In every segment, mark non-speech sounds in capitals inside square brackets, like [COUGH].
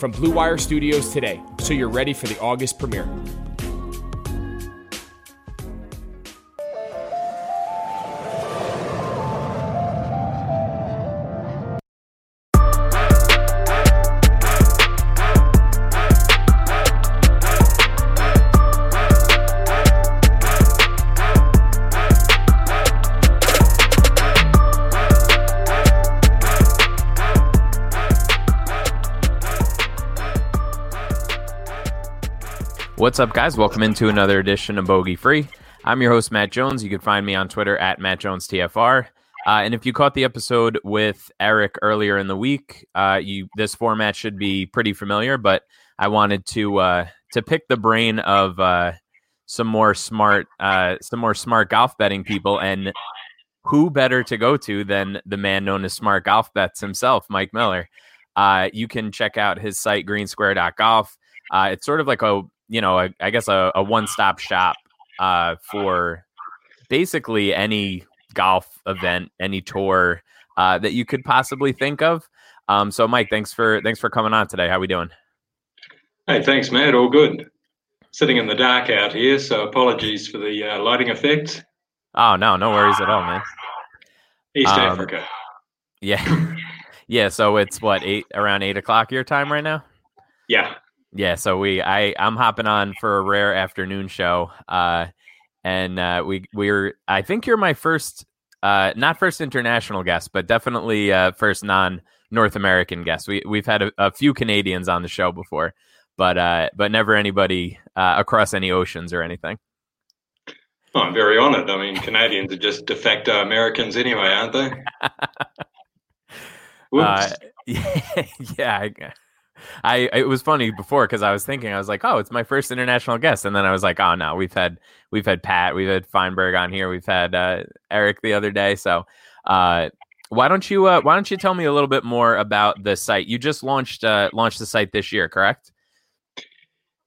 from Blue Wire Studios today so you're ready for the August premiere. What's up, guys? Welcome into another edition of Bogey Free. I'm your host, Matt Jones. You can find me on Twitter at Matt Jones TFR. Uh, and if you caught the episode with Eric earlier in the week, uh, you this format should be pretty familiar. But I wanted to uh, to pick the brain of uh, some more smart uh, some more smart golf betting people, and who better to go to than the man known as Smart Golf Bets himself, Mike Miller. Uh, you can check out his site greensquare.golf. Uh, it's sort of like a you know, a, I guess a, a one stop shop uh, for basically any golf event, any tour uh, that you could possibly think of. Um, so, Mike, thanks for thanks for coming on today. How we doing? Hey, thanks, Matt. All good. Sitting in the dark out here, so apologies for the uh, lighting effects. Oh no, no worries at all, man. East um, Africa. Yeah, [LAUGHS] yeah. So it's what eight around eight o'clock your time right now. Yeah, yeah, so we I I'm hopping on for a rare afternoon show. Uh and uh we we're I think you're my first uh not first international guest, but definitely uh first non North American guest. We we've had a, a, few Canadians on the show before, but uh but never anybody uh across any oceans or anything. Oh, I'm very honored. I mean, Canadians are just de facto Americans anyway, aren't they? [LAUGHS] uh, yeah, [LAUGHS] yeah, I, I it was funny before because I was thinking I was like, oh, it's my first international guest, and then I was like, oh no, we've had we've had Pat, we've had Feinberg on here, we've had uh, Eric the other day, so. Uh, why don't you uh, Why don't you tell me a little bit more about the site? You just launched uh, launched the site this year, correct?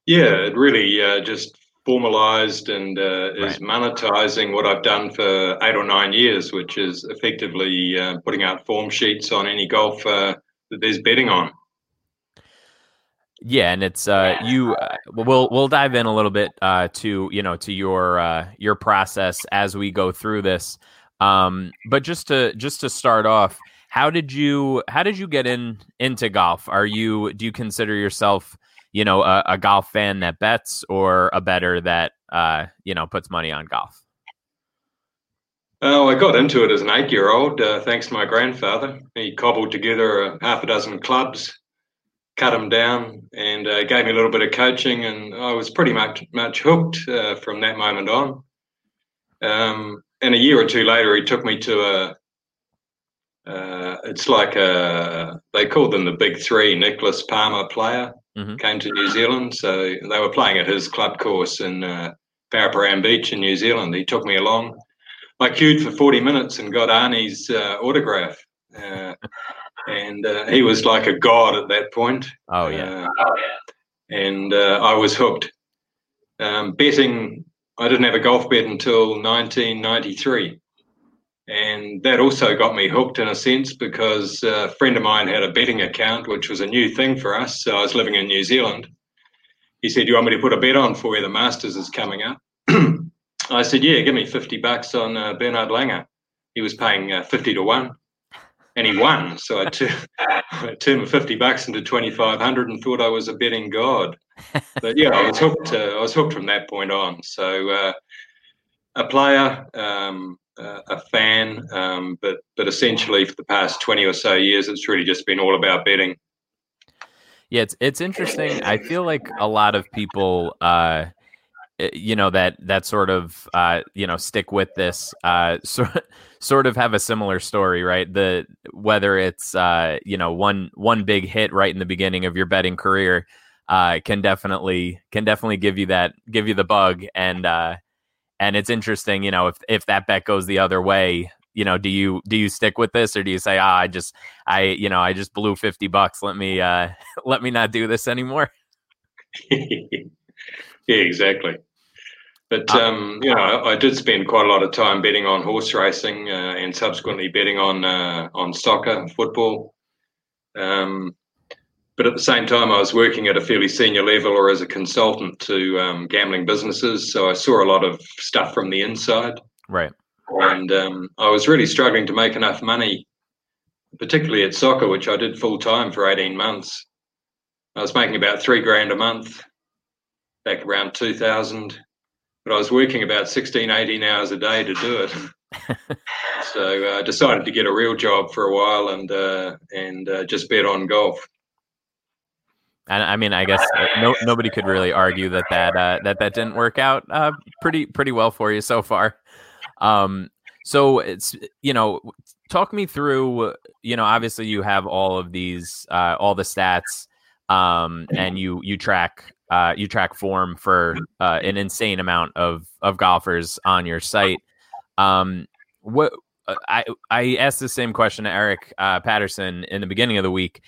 Yeah, it really uh, just formalized and uh, is right. monetizing what I've done for eight or nine years, which is effectively uh, putting out form sheets on any golf uh, that there's betting on. Yeah, and it's uh, you. Uh, we'll we'll dive in a little bit uh, to you know to your uh, your process as we go through this. Um, but just to just to start off, how did you how did you get in into golf? Are you do you consider yourself you know a, a golf fan that bets or a better that uh, you know puts money on golf? Oh, I got into it as an eight-year-old, uh, thanks to my grandfather. He cobbled together a half a dozen clubs, cut him down, and uh, gave me a little bit of coaching, and I was pretty much much hooked uh, from that moment on. Um, and a year or two later, he took me to a. Uh, it's like a. They called them the Big Three. Nicklaus Palmer player mm-hmm. came to New Zealand, so they were playing at his club course in uh, Paraparaumu Beach in New Zealand. He took me along I queued for 40 minutes and got Arnie's uh, autograph. Uh, and uh, he was like a god at that point. Oh, yeah. Uh, and uh, I was hooked. Um, betting, I didn't have a golf bet until 1993. And that also got me hooked in a sense because a friend of mine had a betting account, which was a new thing for us. So I was living in New Zealand. He said, You want me to put a bet on for you? The Masters is coming up. [CLEARS THROAT] I said, yeah, give me 50 bucks on uh, Bernhard Langer. He was paying uh, 50 to 1 and he won. So I, t- [LAUGHS] I turned 50 bucks into 2,500 and thought I was a betting god. But yeah, I was hooked. Uh, I was hooked from that point on. So uh, a player, um, uh, a fan, um, but but essentially for the past 20 or so years, it's really just been all about betting. Yeah, it's it's interesting. I feel like a lot of people uh, Eh, you know that that sort of uh, you know stick with this uh, [LAUGHS] sort sort of have a similar story, right? The whether it's uh, you know one one big hit right in the beginning of your betting career uh, can definitely can definitely give you that give you the bug and uh, and it's interesting, you know, if if that bet goes the other way, you know, do you do you stick with this or do you say, ah, I just I you know I just blew fifty bucks, let me uh, [LAUGHS] let me not do this anymore. [LAUGHS] Yeah, exactly. But uh, um, you know, I, I, did spend quite a lot of time betting on horse racing uh, and subsequently betting on uh, on soccer, football. Um, but at the same time, I was working at a fairly senior level or as a consultant to um, gambling businesses, so I saw a lot of stuff from the inside. Right. And um, I was really struggling to make enough money, particularly at soccer, which I did full time for eighteen months. I was making about three grand a month back around 2000 but I was working about 16, 18 hours a day to do it. [LAUGHS] so I uh, decided to get a real job for a while and uh, and uh, just bet on golf. And I mean, I guess uh, no, nobody could really argue that that uh, that that didn't work out uh, pretty pretty well for you so far. Um, so it's you know, talk me through. You know, obviously you have all of these, all the stats, um, and you you track uh, you track form for uh, an insane amount of of golfers on your site. Um, what uh, I I asked the same question to Eric uh, Patterson in the beginning of the week.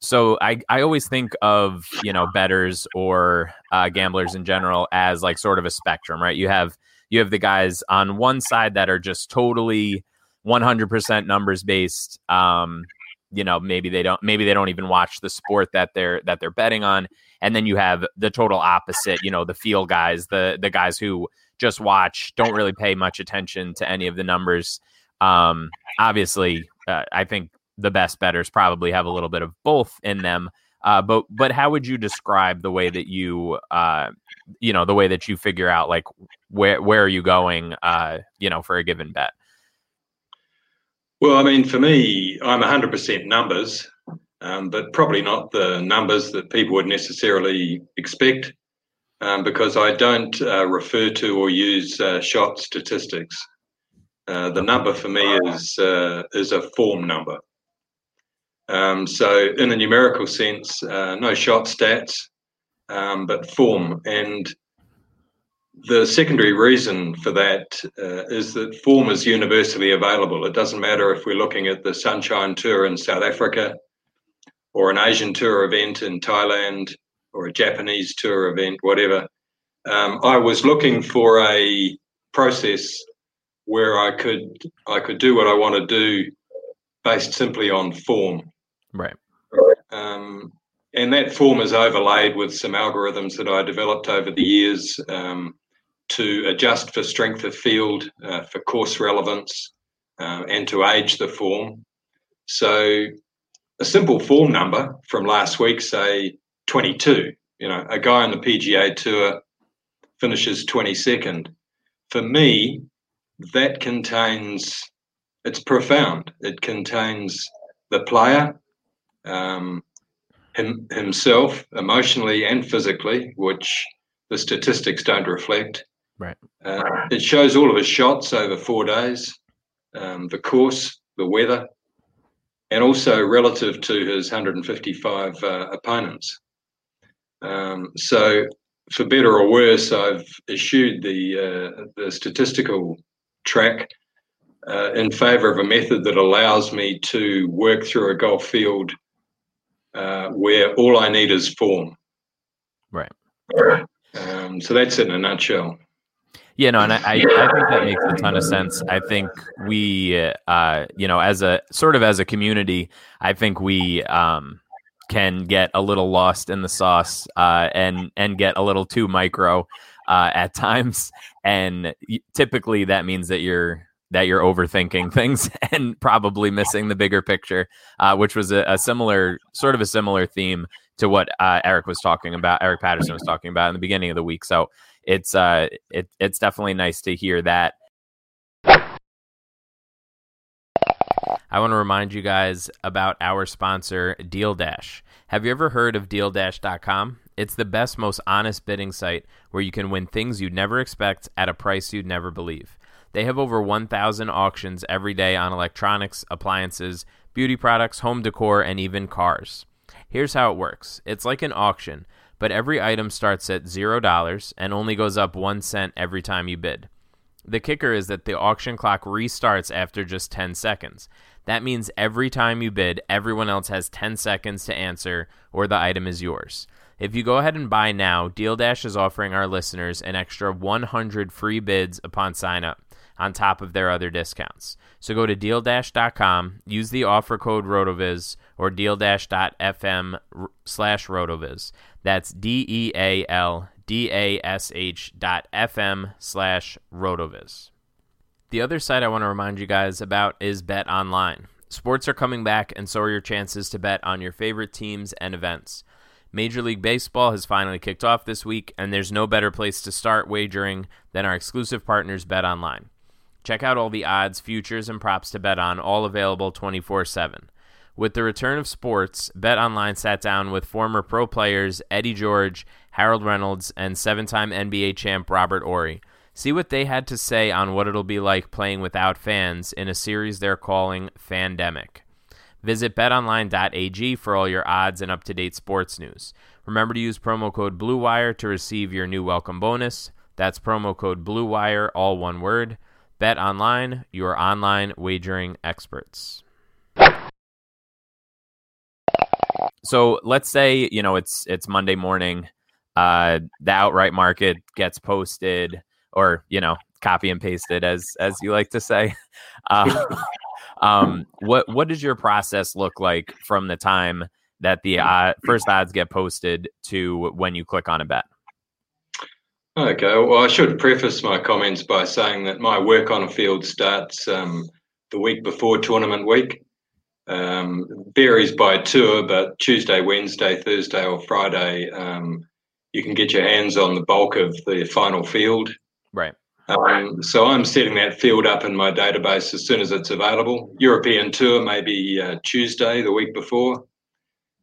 So I I always think of you know betters or uh, gamblers in general as like sort of a spectrum, right? You have you have the guys on one side that are just totally 100% numbers based. Um, you know, maybe they don't maybe they don't even watch the sport that they're that they're betting on. And then you have the total opposite you know the field guys the the guys who just watch don't really pay much attention to any of the numbers. Um obviously uh, i think the best betters probably have a little bit of both in them. Uh, but but how would you describe the way that you uh, you know the way that you figure out like where where are you going uh, you know for a given bet well i mean for me i'm 100% numbers um, but probably not the numbers that people would necessarily expect um, because I don't uh, refer to or use uh, shot statistics. Uh, the number for me is uh, is a form number. Um, so, in a numerical sense, uh, no shot stats, um, but form. And the secondary reason for that uh, is that form is universally available. It doesn't matter if we're looking at the Sunshine Tour in South Africa or an Asian tour event in Thailand or a Japanese tour event, whatever. Um, I was looking for a process where I could I could do what I want to do based simply on form. Right. Um, and that form is overlaid with some algorithms that I developed over the years um, to adjust for strength of field, uh, for course relevance, uh, and to age the form. So a simple form number from last week, say 22, you know, a guy on the PGA Tour finishes 22nd. For me, that contains, it's profound. It contains the player, um, him, himself, emotionally and physically, which the statistics don't reflect. Right. Uh, it shows all of his shots over four days, um, the course, the weather, and also relative to his 155 uh, opponents. Um, so, for better or worse, I've eschewed the uh, the statistical track uh, in favour of a method that allows me to work through a golf field uh, where all I need is form. Right. Um, so that's it in a nutshell. Yeah, no, and I, I think that makes a ton of sense. I think we, uh, you know, as a sort of as a community, I think we um, can get a little lost in the sauce uh, and and get a little too micro uh, at times, and typically that means that you're that you're overthinking [LAUGHS] things and probably missing the bigger picture, uh, which was a, a, similar sort of a similar theme to what uh, Eric was talking about. Eric Patterson was talking about in the beginning of the week. So it's uh, it, it's definitely nice to hear that. I want to remind you guys about our sponsor, Deal Dash. Have you ever heard of DealDash.com? It's the best, most honest bidding site where you can win things you'd never expect at a price you'd never believe. They have over 1,000 auctions every day on electronics, appliances, beauty products, home decor, and even cars. Here's how it works it's like an auction, but every item starts at $0 and only goes up 1 cent every time you bid. The kicker is that the auction clock restarts after just 10 seconds. That means every time you bid, everyone else has 10 seconds to answer or the item is yours. If you go ahead and buy now, Deal Dash is offering our listeners an extra 100 free bids upon sign up on top of their other discounts. So go to dealdash.com, use the offer code RotoViz or dealdash.fm slash RotoViz. That's D E A L D A S H dot FM slash RotoViz. The other site I want to remind you guys about is Bet Online. Sports are coming back, and so are your chances to bet on your favorite teams and events. Major League Baseball has finally kicked off this week, and there's no better place to start wagering than our exclusive partners, Bet Online. Check out all the odds, futures, and props to bet on, all available 24 7. With the return of sports, Bet Online sat down with former pro players Eddie George, Harold Reynolds, and seven time NBA champ Robert Horry. See what they had to say on what it'll be like playing without fans in a series they're calling Fandemic. Visit betonline.ag for all your odds and up to date sports news. Remember to use promo code BLUEWIRE to receive your new welcome bonus. That's promo code BLUEWIRE, all one word. Bet Online, your online wagering experts. So let's say you know it's it's Monday morning. Uh, the outright market gets posted, or you know, copy and pasted, as as you like to say. [LAUGHS] Uh, um, what what does your process look like from the time that the uh, first odds get posted to when you click on a bet? Okay, well, I should preface my comments by saying that my work on a field starts um, the week before tournament week. Um, varies by tour, but Tuesday, Wednesday, Thursday, or Friday, um, you can get your hands on the bulk of the final field. Right. Um, so I'm setting that field up in my database as soon as it's available. European tour maybe uh, Tuesday, the week before.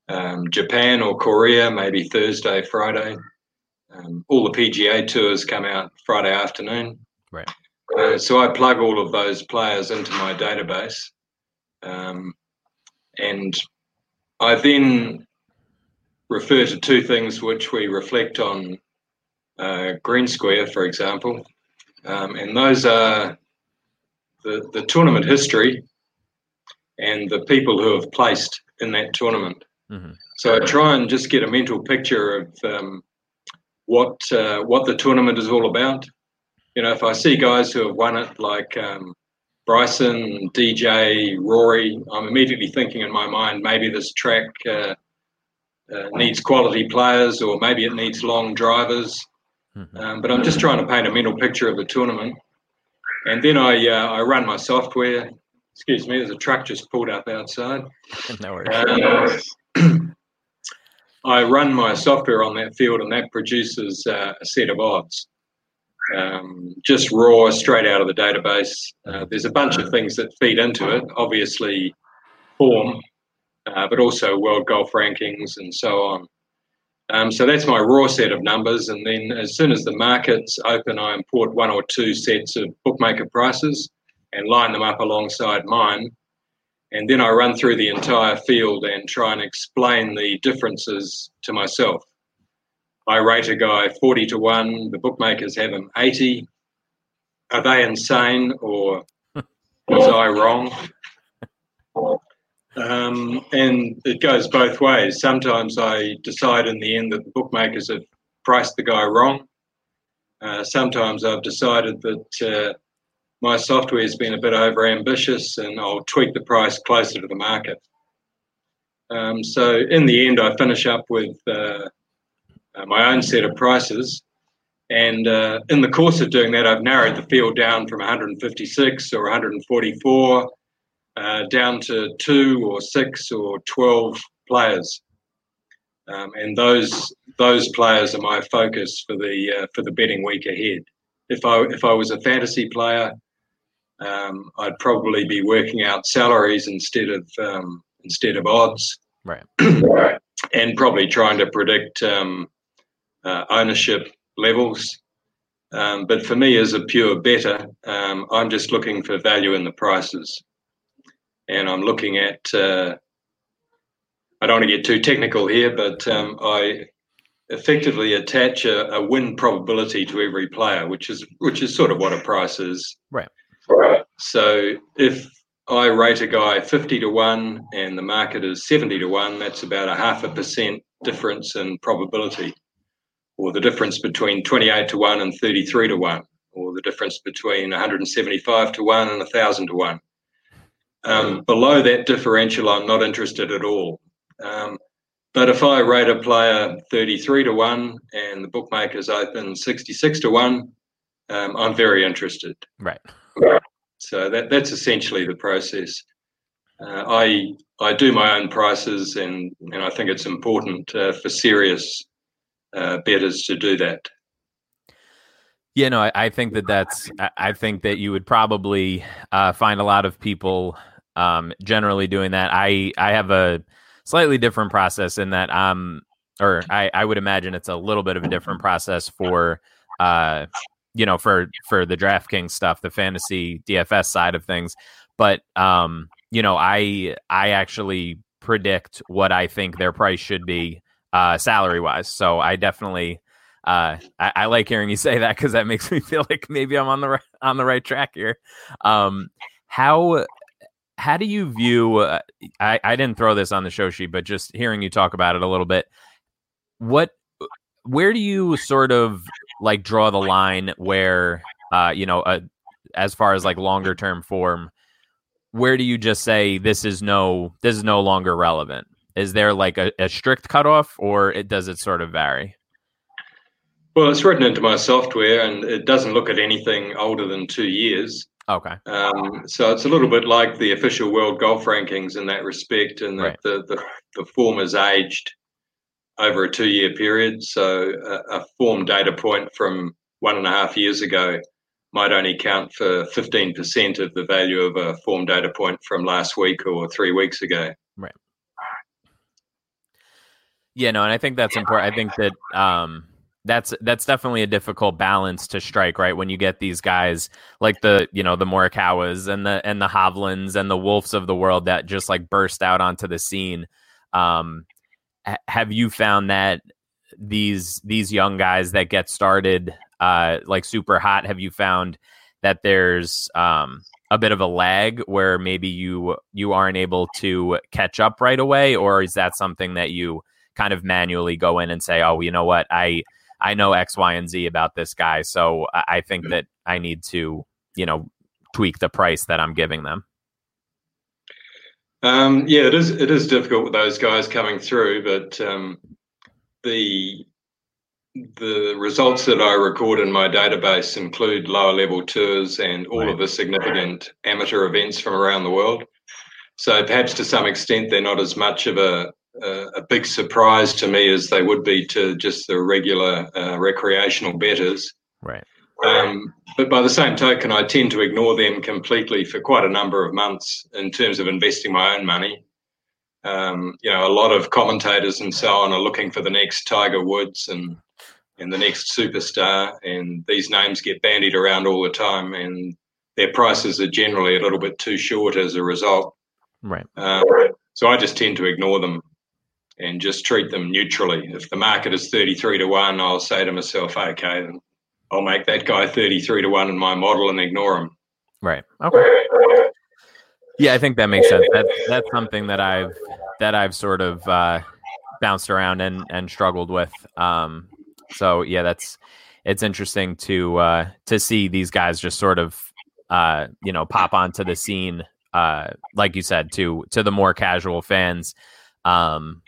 Um, Japan or Korea maybe Thursday, Friday. Um, all the PGA tours come out Friday afternoon. Right. Uh, so I plug all of those players into my database. And I then refer to two things which we reflect on uh, Green Square, for example. Um, and those are the, the tournament history and the people who have placed in that tournament. Mm-hmm. So I try and just get a mental picture of um, what uh, what the tournament is all about. You know, if I see guys who have won it, like um, Bryson, DJ, Rory, I'm immediately thinking in my mind maybe this track uh, uh, needs quality players, or maybe it needs long drivers. Mm-hmm. Um, but I'm just trying to paint a mental picture of the tournament, and then I uh, I run my software, excuse me, there's a truck just pulled up outside. [LAUGHS] no worries. Uh, [CLEARS THROAT] I run my software on that field, and that produces uh, a set of odds, um, just raw, straight out of the database. Uh, there's a bunch of things that feed into it, obviously form, uh, but also world golf rankings and so on. Um, so that's my raw set of numbers, and then as soon as the markets open, I import one or two sets of bookmaker prices and line them up alongside mine and then I run through the entire field and try and explain the differences to myself. I rate a guy 40 to 1, the bookmakers have him 80. Are they insane or [LAUGHS] was I wrong? Um, and it goes both ways. Sometimes I decide in the end that the bookmakers have priced the guy wrong. Uh, sometimes I've decided that uh, my software has been a bit over ambitious and I'll tweak the price closer to the market. Um, so in the end, I finish up with uh, uh, my own set of prices. And uh, in the course of doing that, I've narrowed the field down from 156 or 144 uh, down to two or six or 12 players. Um, and those those players are my focus for the uh, for the betting week ahead. If I if I was a fantasy player, um, I'd probably be working out salaries instead of um, instead of odds, right? [CLEARS THROAT] and probably trying to predict um, uh, ownership levels. Um, but for me, as a pure better, um, I'm just looking for value in the prices, and I'm looking at. Uh, I don't want to get too technical here, but um, I effectively attach a, a win probability to every player, which is which is sort of what a price is. Right. So if I rate a guy 50 to 1 and the market is 70 to 1, that's about a half a percent difference in probability, or the difference between 28 to 1 and 33 to 1, or the difference between 175 to 1 and 1,000 to 1. Um, below that differential, I'm not interested at all. Um, but if I rate a player 33 to 1 and the bookmakers open 66 to 1, um, I'm very interested. Right. So that that's essentially the process. Uh, I I do my own prices, and and I think it's important uh, for serious uh, bettors to do that. Yeah, no, I, I think that that's. I think that you would probably uh, find a lot of people um, generally doing that. I I have a slightly different process in that um or I I would imagine it's a little bit of a different process for uh you know, for for the DraftKings stuff, the fantasy DFS side of things. But um, you know, I I actually predict what I think their price should be uh, salary wise. So I definitely uh, I, I, like hearing you [LAUGHS] say that because that makes me [LAUGHS] feel like maybe I'm on the right, on the right track here. Um, how how do you view? Uh, I I didn't throw this on the show sheet, but just hearing you talk about it a little bit, what where do you sort of like draw the line where uh you know uh, as far as like longer term form where do you just say this is no this is no longer relevant is there like a, a strict cutoff or it does it sort of vary well it's written into my software and it doesn't look at anything older than two years okay um, so it's a little bit like the official world golf rankings in that respect and right. the, the, the form is aged over a two year period. So a, a form data point from one and a half years ago might only count for 15% of the value of a form data point from last week or three weeks ago. Yeah, no, and I think that's important. I think that um, that's that's definitely a difficult balance to strike, right? When you get these guys like the you know the Morikawas and the and the Hovlands and the Wolffs of the world that just like burst out onto the scene. Um, have you found that these these young guys that get started uh, like super hot, have you found that there's um, a bit of a lag where maybe you you aren't able to catch up right away, or is that something that you kind of manually go in and say, oh, you know what, I I know X, Y, and Z about this guy, so I think mm-hmm. that I need to you know tweak the price that I'm giving them. Um, yeah, it is. It is difficult with those guys coming through, but um, the the results that I record in my database include lower level tours and all right. of the significant amateur events from around the world. So perhaps to some extent they're not as much of a a, a big surprise to me as they would be to just the regular uh, recreational betters. Right. Um, but by the same token, I tend to ignore them completely for quite a number of months in terms of investing my own money. Um, you know, a lot of commentators and so on are looking for the next Tiger Woods and and the next superstar, and these names get bandied around all the time, and their prices are generally a little bit too short as a result. Right. Um, so I just tend to ignore them and just treat them neutrally. If the market is 33 to 1, I'll say to myself, okay, I'll make that guy 33 to 1 in my model and ignore him. Right. Okay. Yeah, I think that makes sense. That's that's something that I've that I've sort of uh, bounced around and and struggled with. Um, so yeah, that's it's interesting to uh, to see these guys just sort of uh, you know pop onto the scene, uh, like you said, to to the more casual fans. Um,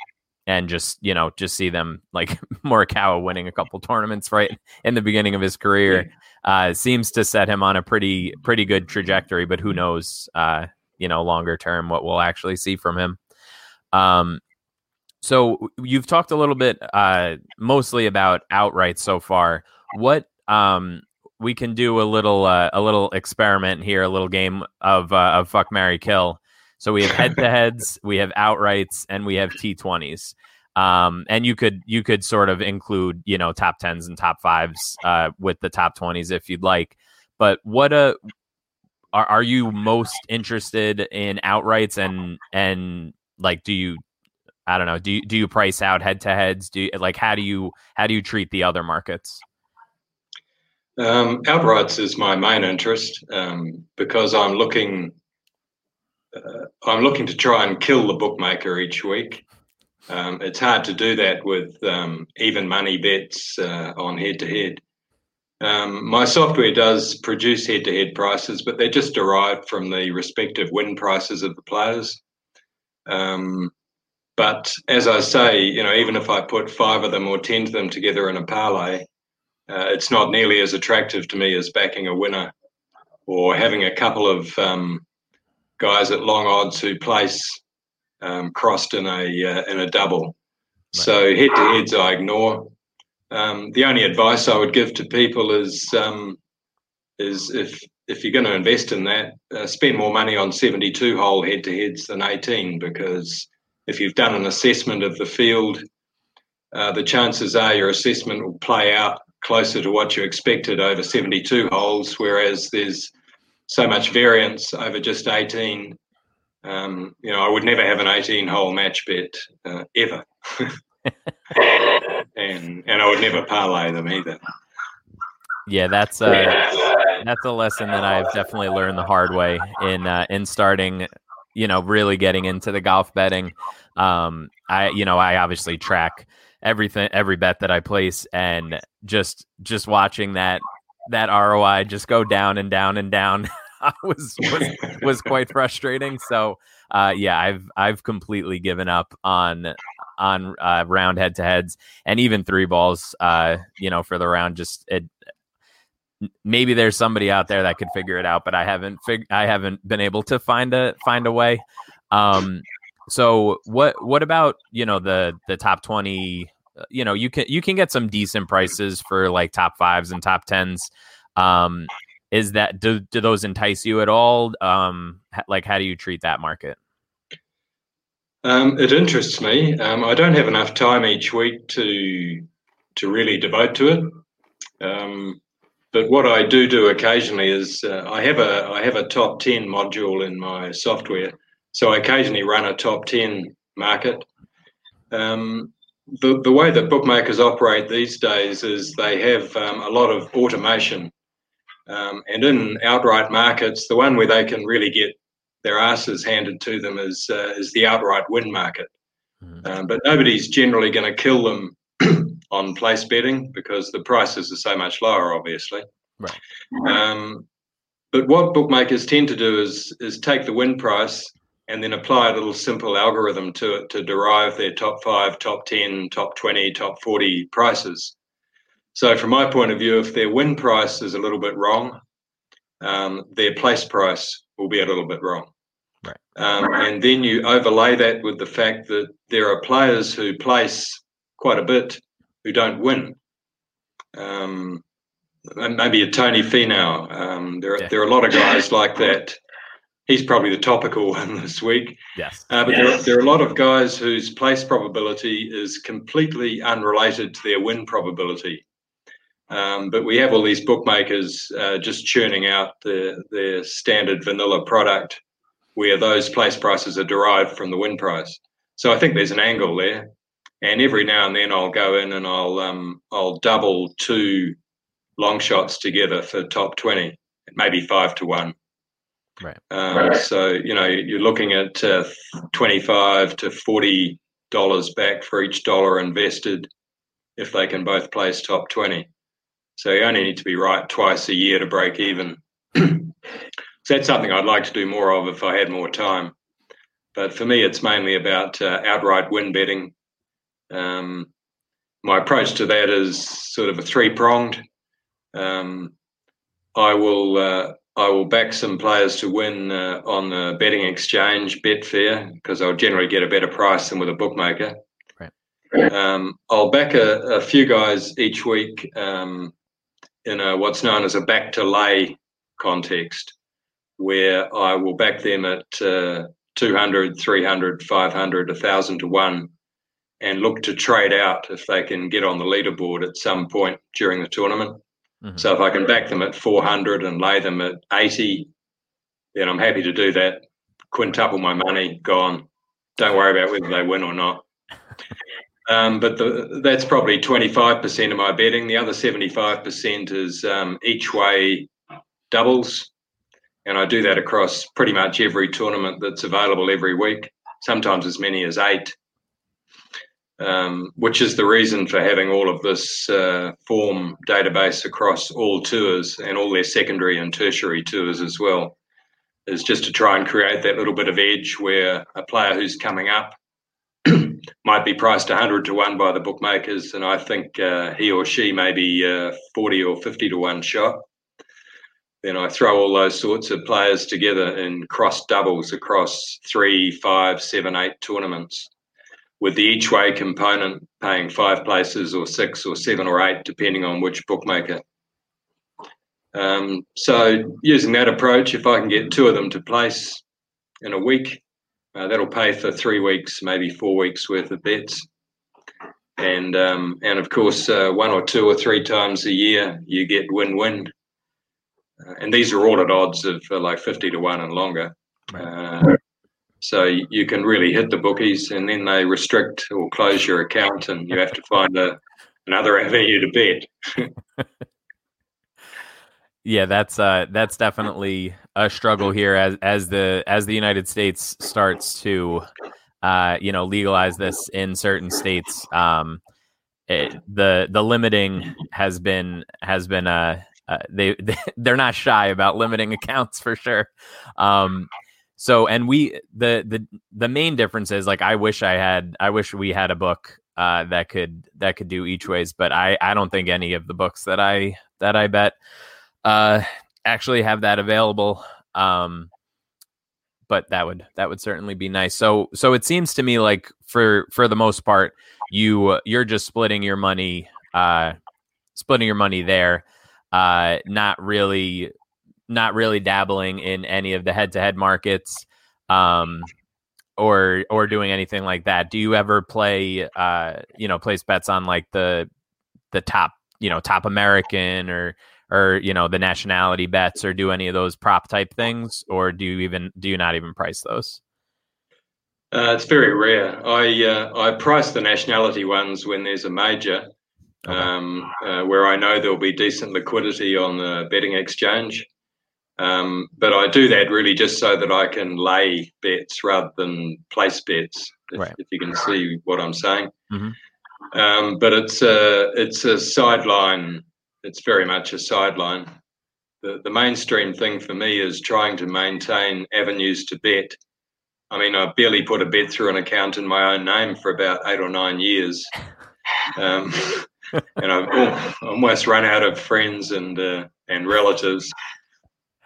and just you know just see them like [LAUGHS] Morikawa winning a couple tournaments right in the beginning of his career uh, seems to set him on a pretty pretty good trajectory. But who knows, uh, you know, longer term what we'll actually see from him. Um, so you've talked a little bit, uh, mostly about outright so far. What um, we can do a little uh, a little experiment here, a little game of uh, of fuck Mary Kill. So we have [LAUGHS] head to heads, we have outrights, and we have T twenties. Um, and you could you could sort of include you know top tens and top fives uh, with the top twenties if you'd like. But what a are, are you most interested in outrights and and like do you I don't know do you do you price out head to heads do you, like how do you how do you treat the other markets? Um, outrights is my main interest um, because I'm looking uh, I'm looking to try and kill the bookmaker each week. Um, it's hard to do that with um, even money bets uh, on head to head. My software does produce head to head prices, but they're just derived from the respective win prices of the players. Um, but as I say, you know, even if I put five of them or ten of them together in a parlay, uh, it's not nearly as attractive to me as backing a winner or having a couple of um, guys at long odds who place um, crossed in a uh, in a double. Right. So head to heads I ignore. Um, the only advice I would give to people is um, is if if you're going to invest in that, uh, spend more money on 72 hole head to heads than 18 because if you've done an assessment of the field, uh, the chances are your assessment will play out closer to what you expected over 72 holes, whereas there's so much variance over just 18. Um, you know, I would never have an 18 hole match bet uh, ever. [LAUGHS] and and I would never parlay them either. Yeah, that's a that's a lesson that I've definitely learned the hard way in uh, in starting, you know, really getting into the golf betting. Um, I you know I obviously track everything every bet that I place, and just just watching that that ROI just go down and down and down [LAUGHS] was was was [LAUGHS] quite frustrating. So uh, yeah, I've I've completely given up on on uh, round head to heads and even three balls. Uh, you know, for the round, just it. Maybe there's somebody out there that could figure it out, but I haven't fig- I haven't been able to find a find a way. Um, so what what about you know the the top twenty? Uh, you know, you can you can get some decent prices for like top fives and top tens. Um, is that do, do those entice you at all? Um like how do you treat that market? Um, it interests me. Um, i don't have enough time each week to to really devote to it. Um, but what i do do occasionally is uh, i have a i have a top 10 module in my software. So i occasionally run a top 10 market. Um, the, the way that bookmakers operate these days is they have um, a lot of automation um, and in outright markets, the one where they can really get their asses handed to them is uh, is the outright win market. Mm. Um, but nobody's generally going to kill them [CLEARS THROAT] on place betting because the prices are so much lower, obviously. Right. Um, but what bookmakers tend to do is is take the win price and then apply a little simple algorithm to it to derive their top five, top ten, top twenty, top forty prices. So, from my point of view, if their win price is a little bit wrong, um, their place price will be a little bit wrong. Right. Um, and then you overlay that with the fact that there are players who place quite a bit who don't win. Um, maybe a Tony Finau. Um, there, are, yeah. there are a lot of guys like that. He's probably the topical [LAUGHS] one this week. Yes. Uh, but yes. There, are, there are a lot of guys whose place probability is completely unrelated to their win probability. Um, but we have all these bookmakers uh, just churning out the, their standard vanilla product where those place prices are derived from the win price. So I think there's an angle there. And every now and then I'll go in and I'll um, I'll double two long shots together for top 20, maybe five to one. Right. Um, right. So, you know, you're looking at uh, 25 to $40 back for each dollar invested if they can both place top 20. So you only need to be right twice a year to break even. [CLEARS THROAT] so that's something I'd like to do more of if I had more time. But for me, it's mainly about uh, outright win betting. Um, my approach to that is sort of a three pronged. Um, I will uh, I will back some players to win uh, on the betting exchange Betfair because I'll generally get a better price than with a bookmaker. Right. Um, I'll back a, a, few guys each week um, in a, what's known as a back to lay context, where I will back them at uh, 200, 300, 500, 1,000 to 1, and look to trade out if they can get on the leaderboard at some point during the tournament. Mm-hmm. So if I can back them at 400 and lay them at 80, then I'm happy to do that. Quintuple my money, gone. Don't worry about whether they win or not. [LAUGHS] Um, but the, that's probably 25% of my betting. The other 75% is um, each way doubles. And I do that across pretty much every tournament that's available every week, sometimes as many as eight, um, which is the reason for having all of this uh, form database across all tours and all their secondary and tertiary tours as well, is just to try and create that little bit of edge where a player who's coming up [CLEARS THROAT] might be priced 100 to 1 by the bookmakers, and I think uh, he or she may be uh, 40 or 50 to 1 shot. Then I throw all those sorts of players together in cross doubles across three, five, seven, eight tournaments, with the each way component paying five places or six or seven or eight, depending on which bookmaker. Um, so, using that approach, if I can get two of them to place in a week, uh, that'll pay for three weeks, maybe four weeks worth of bets. And um, and of course, uh, one or two or three times a year, you get win-win. Uh, and these are all at odds of uh, like fifty to one and longer. Uh, so you can really hit the bookies, and then they restrict or close your account, and you have to find a, another avenue to bet. [LAUGHS] yeah, that's uh, that's definitely a struggle here as as the as the United States starts to uh, you know legalize this in certain states. Um, it, the the limiting has been has been uh, uh they [LAUGHS] they're not shy about limiting accounts for sure. Um, so and we the the the main difference is like I wish I had I wish we had a book uh, that could that could do each ways, but I I don't think any of the books that I that I bet uh actually have that available. Um, but that would that would certainly be nice. So so it seems to me like for for the most part, you you're just splitting your money, uh, splitting your money there, uh, not really not really dabbling in any of the head to head markets. Um, or or doing anything like that. Do you ever play uh you know place bets on like the the top you know top American or or you know the nationality bets or do any of those prop type things or do you even do you not even price those uh, it's very rare i uh, i price the nationality ones when there's a major okay. um, uh, where i know there'll be decent liquidity on the betting exchange um, but i do that really just so that i can lay bets rather than place bets if, right. if you can see what i'm saying mm-hmm. um, but it's a it's a sideline it's very much a sideline. The, the mainstream thing for me is trying to maintain avenues to bet. I mean, I barely put a bet through an account in my own name for about eight or nine years. [LAUGHS] Um, and I've almost run out of friends and uh, and relatives.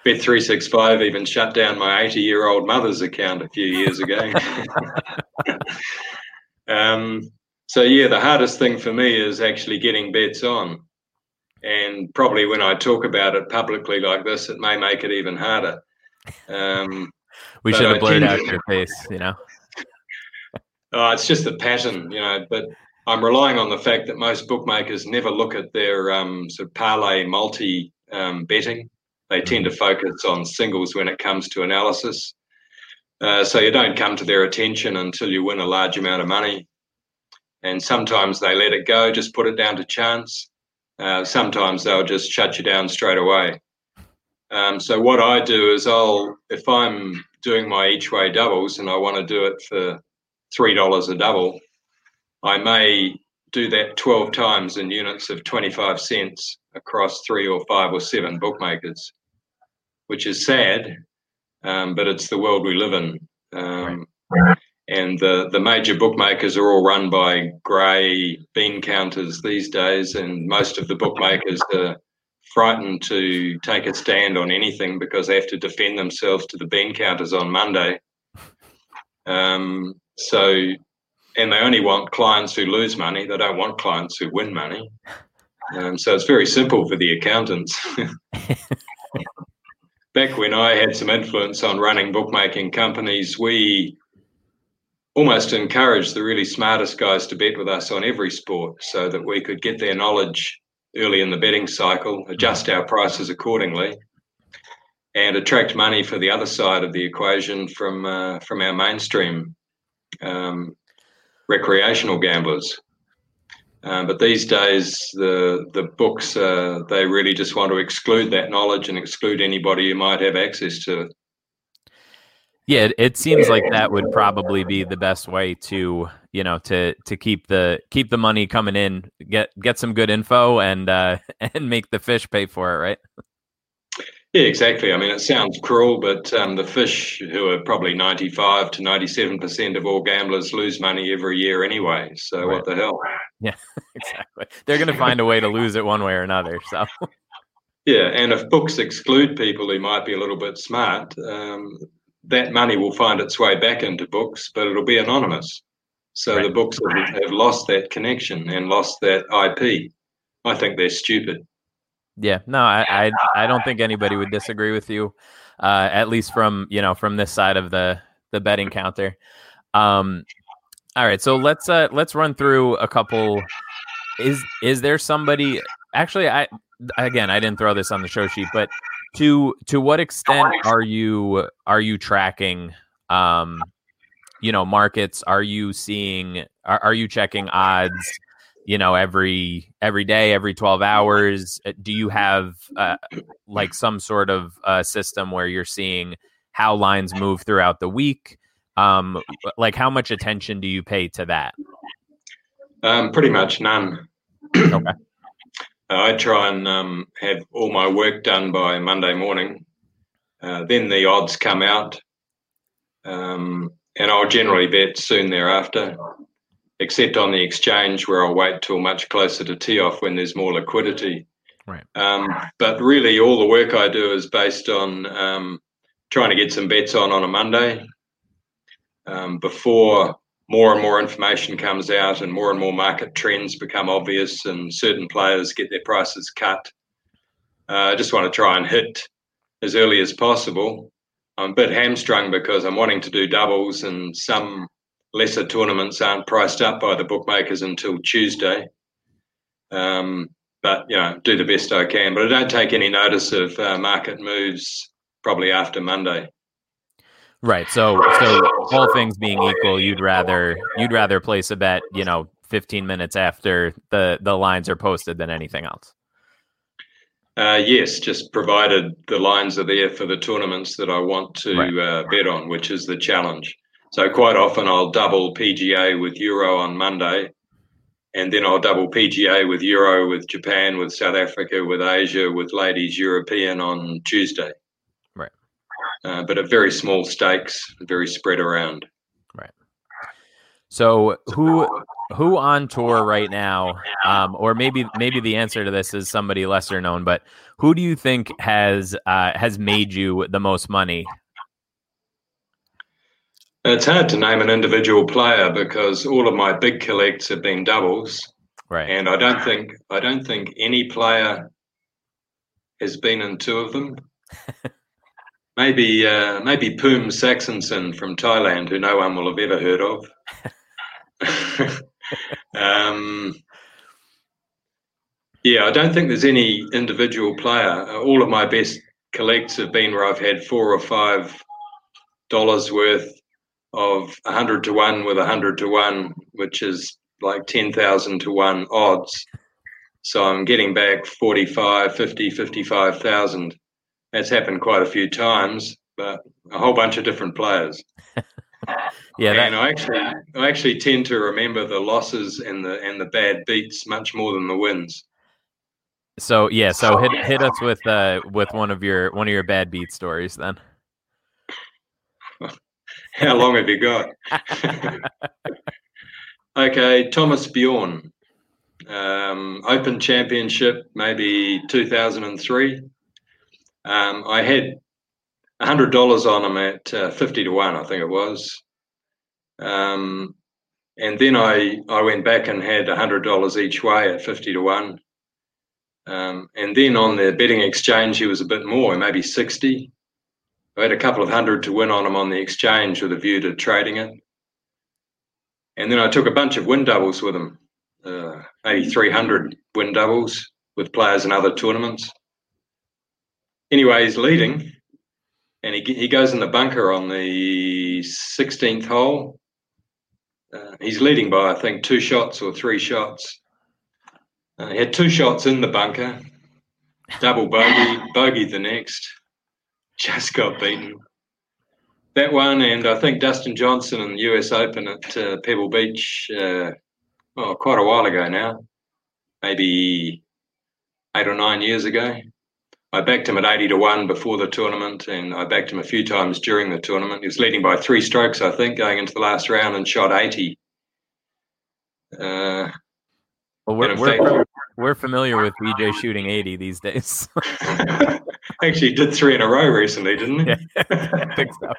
Bet three six five even shut down my eighty year old mother's account a few years ago. [LAUGHS] um, so yeah, the hardest thing for me is actually getting bets on, and probably when I talk about it publicly like this, it may make it even harder. Um, we should have blurred out your face, you know. [LAUGHS] Oh, it's just the pattern, you know. But I'm relying on the fact that most bookmakers never look at their um, sort of parlay multi um, betting. They tend to focus on singles when it comes to analysis. Uh, so you don't come to their attention until you win a large amount of money. And sometimes they let it go, just put it down to chance. Uh, sometimes they'll just shut you down straight away. Um, so what I do is I'll, if I'm doing my each way doubles and I want to do it for three dollars a double, I may do that 12 times in units of 25 cents across three or five or seven bookmakers, which is sad, um, but it's the world we live in. Um, and the, the major bookmakers are all run by grey bean counters these days, and most of the bookmakers are frightened to take a stand on anything because they have to defend themselves to the bean counters on Monday. Um, so, and they only want clients who lose money. They don't want clients who win money. Um, so it's very simple for the accountants. [LAUGHS] Back when I had some influence on running bookmaking companies, we almost encouraged the really smartest guys to bet with us on every sport so that we could get their knowledge early in the betting cycle, adjust our prices accordingly, and attract money for the other side of the equation from uh, from our mainstream um, recreational gamblers. Um, but these days, the the books uh, they really just want to exclude that knowledge and exclude anybody who might have access to it. Yeah, it, it seems like that would probably be the best way to you know to to keep the keep the money coming in, get get some good info, and uh, [LAUGHS] and make the fish pay for it, right? Yeah, exactly. I mean, it sounds cruel, but um, the fish, who are probably 95 to 97% of all gamblers, lose money every year anyway. So right. what the hell? Yeah, [LAUGHS] exactly. They're going to find a way to lose it one way or another. So. Yeah, and if books exclude people who might be a little bit smart, um, that money will find its way back into books, but it'll be anonymous. So right. the books have, have lost that connection and lost that IP. I think they're stupid. Yeah, no, I, I, I don't think anybody would disagree with you, uh, at least from you know from this side of the the betting counter. Um, all right, so let's uh let's run through a couple. Is is there somebody? Actually, I again I didn't throw this on the show sheet, but to to what extent are you are you tracking? Um, you know, markets. Are you seeing? Are, are you checking odds? You know every every day every 12 hours uh, do you have uh, like some sort of uh, system where you're seeing how lines move throughout the week? Um like how much attention do you pay to that? Um pretty much none. Okay. [CLEARS THROAT] I try and um, have all my work done by monday morning. Uh, then the odds come out. Um, and i'll generally bet soon thereafter except on the exchange where I'll wait till much closer to tee off when there's more liquidity. Right. Um, but really, all the work I do is based on um, trying to get some bets on on a Monday um, before more and more information comes out and more and more market trends become obvious and certain players get their prices cut. Uh, I just want to try and hit as early as possible. I'm a bit hamstrung because I'm wanting to do doubles and some lesser tournaments aren't priced up by the bookmakers until Tuesday. Um, but you know, do the best I can. But I don't take any notice of uh, market moves probably after Monday. Right. So, so all things being equal, you'd rather you'd rather place a bet, you know, 15 minutes after the the lines are posted than anything else. Uh, yes, just provided the lines are there for the tournaments that I want to right. uh, bet on, which is the challenge. So quite often I'll double PGA with Euro on Monday, and then I'll double PGA with Euro with Japan, with South Africa, with Asia, with ladies European on Tuesday. Right. Uh, but at very small stakes, very spread around. Right. So who who on tour right now, um, or maybe maybe the answer to this is somebody lesser known, but who do you think has uh, has made you the most money? It's hard to name an individual player because all of my big collects have been doubles, right? And I don't think I don't think any player has been in two of them. [LAUGHS] maybe uh, maybe Poom Saksansin from Thailand, who no one will have ever heard of. [LAUGHS] um, yeah, I don't think there's any individual player. All of my best collects have been where I've had four or five dollars worth of 100 to 1 with 100 to 1, which is like 10,000 to 1 odds. So I'm getting back 45, 50, 55,000. That's happened quite a few times, but a whole bunch of different players. [LAUGHS] yeah, that... and I actually I actually tend to remember the losses and the and the bad beats much more than the wins. So yeah, so hit hit us with uh with one of your one of your bad beat stories then. [LAUGHS] How long have you got? [LAUGHS] okay, Thomas Bjorn, um, Open Championship, maybe 2003. Um, I had $100 on him at uh, 50 to 1, I think it was. Um, and then I, I went back and had $100 each way at 50 to 1. Um, and then on the betting exchange, he was a bit more, maybe 60. I had a couple of hundred to win on him on the exchange with a view to trading it. And then I took a bunch of win doubles with him, uh, maybe 300 win doubles with players in other tournaments. Anyway, he's leading and he, he goes in the bunker on the 16th hole. Uh, he's leading by, I think, two shots or three shots. Uh, he had two shots in the bunker, double bogey, bogey the next just got beaten. That one, and I think Dustin Johnson in the US Open at uh, Pebble Beach, uh, oh, quite a while ago now, maybe eight or nine years ago. I backed him at 80 to 1 before the tournament, and I backed him a few times during the tournament. He was leading by three strokes, I think, going into the last round and shot 80. Uh, well, we're, we're, we're familiar with DJ shooting 80 these days. [LAUGHS] [LAUGHS] [LAUGHS] Actually, did three in a row recently, didn't he? Yeah, [LAUGHS] think so.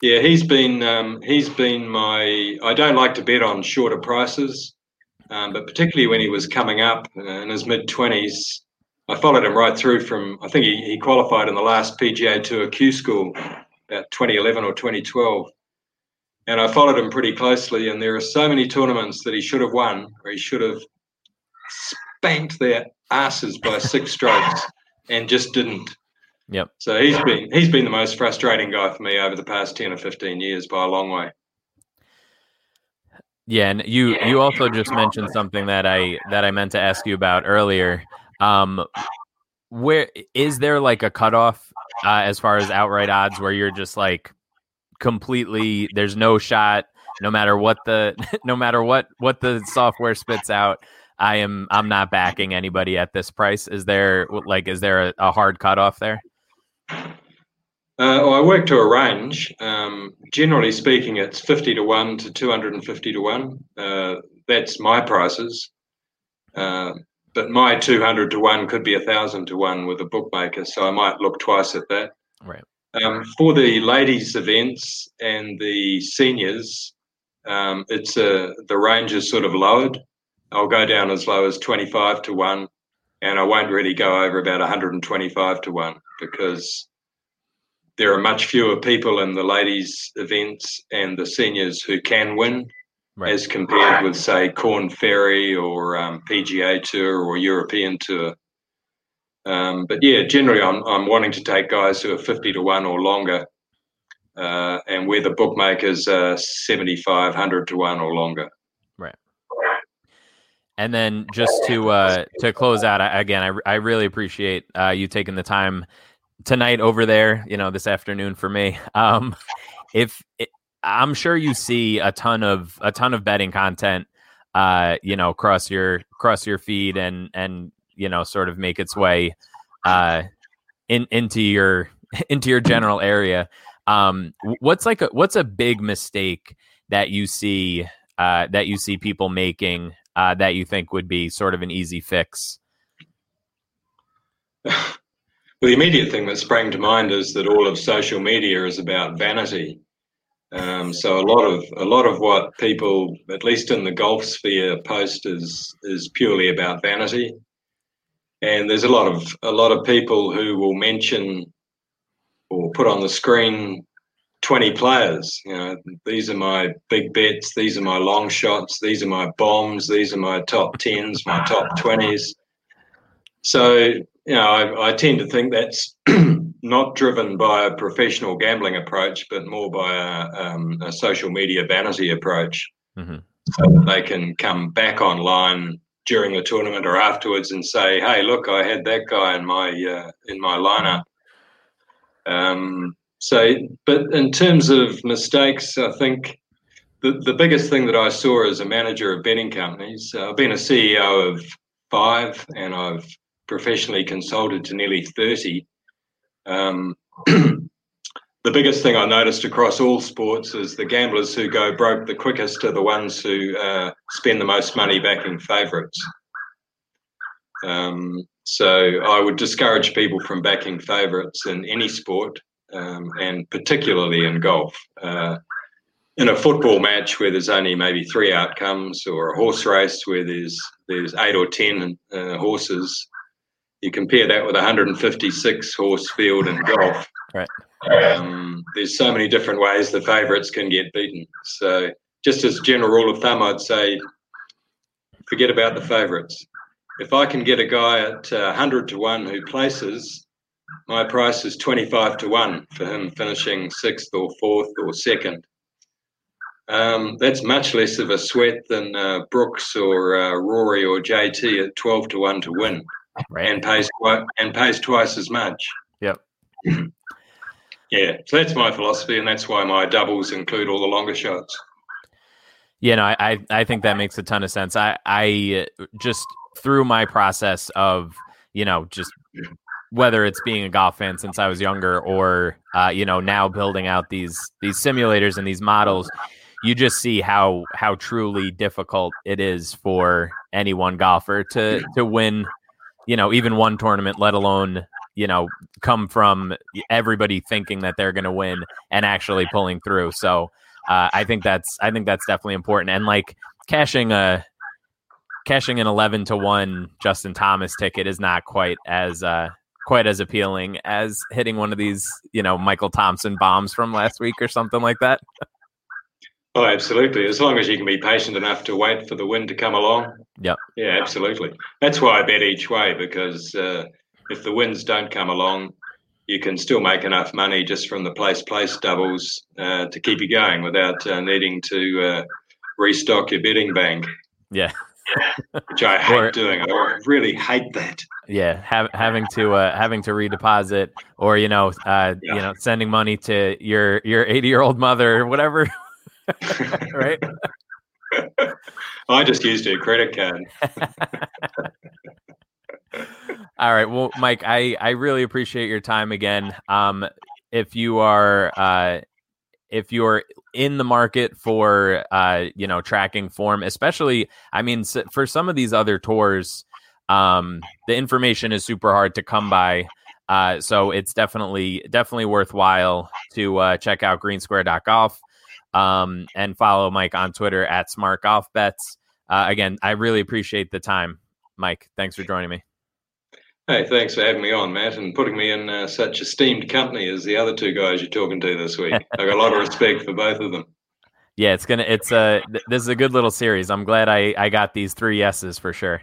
Yeah, he's been um, he's been my. I don't like to bet on shorter prices, um, but particularly when he was coming up in his mid twenties, I followed him right through from. I think he, he qualified in the last PGA Tour Q School, about 2011 or 2012, and I followed him pretty closely. And there are so many tournaments that he should have won, or he should have spanked their asses by six strokes and just didn't. Yep. So he's been he's been the most frustrating guy for me over the past ten or fifteen years by a long way. Yeah, and you you also just mentioned something that I that I meant to ask you about earlier. Um, where is there like a cutoff uh, as far as outright odds where you're just like completely there's no shot no matter what the [LAUGHS] no matter what what the software spits out I am I'm not backing anybody at this price. Is there like is there a, a hard cutoff there? Uh, well, I work to a range. Um, generally speaking, it's fifty to one to two hundred and fifty to one. Uh, that's my prices. Uh, but my two hundred to one could be a thousand to one with a bookmaker, so I might look twice at that. Right. Um, for the ladies' events and the seniors, um, it's a the range is sort of lowered. I'll go down as low as 25 to 1, and I won't really go over about 125 to 1 because there are much fewer people in the ladies' events and the seniors who can win right. as compared with, say, Korn Ferry or um, PGA Tour or European Tour. Um, but yeah, generally, I'm, I'm wanting to take guys who are 50 to 1 or longer. Uh, and where the bookmakers are 7,500 to 1 or longer. And then just to uh, to close out again, I, I really appreciate uh, you taking the time tonight over there. You know, this afternoon for me. [LAUGHS] Um, if it, I'm sure you see a ton of a ton of betting content, uh, you know, across your across your feed and and you know, sort of make its way uh, in into your [LAUGHS] into your general area. Um, what's like a what's a big mistake that you see uh, that you see people making uh, that you think would be sort of an easy fix? [LAUGHS] well, the immediate thing that sprang to mind is that all of social media is about vanity. Um, so a lot of a lot of what people, at least in the golf sphere, post is is purely about vanity. And there's a lot of a lot of people who will mention or put on the screen 20 players. You know, these are my big bets, these are my long shots, these are my bombs, these are my top 10s, my top 20s. So, you know, I, I tend to think that's [CLEARS THROAT] not driven by a professional gambling approach, but more by a, um, a social media vanity approach. Mm-hmm. So that they can come back online during the tournament or afterwards and say, "Hey, look, I had that guy in my uh, in my lineup." Um, so, but in terms of mistakes, I think the, the biggest thing that I saw as a manager of betting companies, uh, I've been a CEO of five and I've professionally consulted to nearly 30. Um, [CLEARS THROAT] the biggest thing I noticed across all sports is the gamblers who go broke the quickest are the ones who uh, spend the most money backing favourites. Um, so I would discourage people from backing favourites in any sport um, and particularly in golf. Uh, in a football match where there's only maybe three outcomes, or a horse race where there's there's eight or ten uh, horses, you compare that with a 156 horse field in golf. Right. Um, there's so many different ways the favourites can get beaten. So, just as general rule of thumb, I'd say forget about the favourites. If I can get a guy at uh, 100 to one who places, my price is 25 to 1 for him finishing sixth or fourth or second. Um, that's much less of a sweat than uh, Brooks or uh, Rory or JT at 12 to 1 to win right. and pays and pays twice as much. Yep. [CLEARS THROAT] yeah, so that's my philosophy, and that's why my doubles include all the longer shots. Yeah, no, I, I think that makes a ton of sense. I, I just through my process of, you know, just whether it's being a golf fan since I was younger or uh, you know now building out these these simulators and these models, you just see how how truly difficult it is for any one golfer to to win, you know, even one tournament, let alone you know come from everybody thinking that they're going to win and actually pulling through. So uh, I think that's I think that's definitely important and like cashing a cashing an 11 to 1 Justin Thomas ticket is not quite as uh, quite as appealing as hitting one of these, you know, Michael Thompson bombs from last week or something like that. Oh, absolutely. As long as you can be patient enough to wait for the wind to come along. Yep. Yeah, absolutely. That's why I bet each way because uh, if the winds don't come along, you can still make enough money just from the place place doubles uh, to keep you going without uh, needing to uh, restock your betting bank. Yeah. Which I hate or, doing. I really hate that. Yeah, have, having to uh, having to redeposit, or you know, uh, yeah. you know, sending money to your your eighty year old mother, or whatever. [LAUGHS] right. [LAUGHS] I just used a credit card. [LAUGHS] All right. Well, Mike, I, I really appreciate your time again. Um, if you are uh, if you're in the market for uh, you know tracking form, especially I mean for some of these other tours, um, the information is super hard to come by. Uh, so it's definitely definitely worthwhile to uh, check out greensquare.golf um, and follow Mike on Twitter at Smart Golf Bets. Uh, again, I really appreciate the time, Mike. Thanks for joining me. Hey, thanks for having me on, Matt, and putting me in uh, such esteemed company as the other two guys you're talking to this week. [LAUGHS] I got a lot of respect for both of them. Yeah, it's gonna. It's a. Th- this is a good little series. I'm glad I I got these three yeses for sure.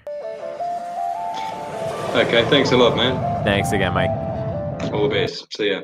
Okay, thanks a lot, man. Thanks again, Mike. All the best. See ya.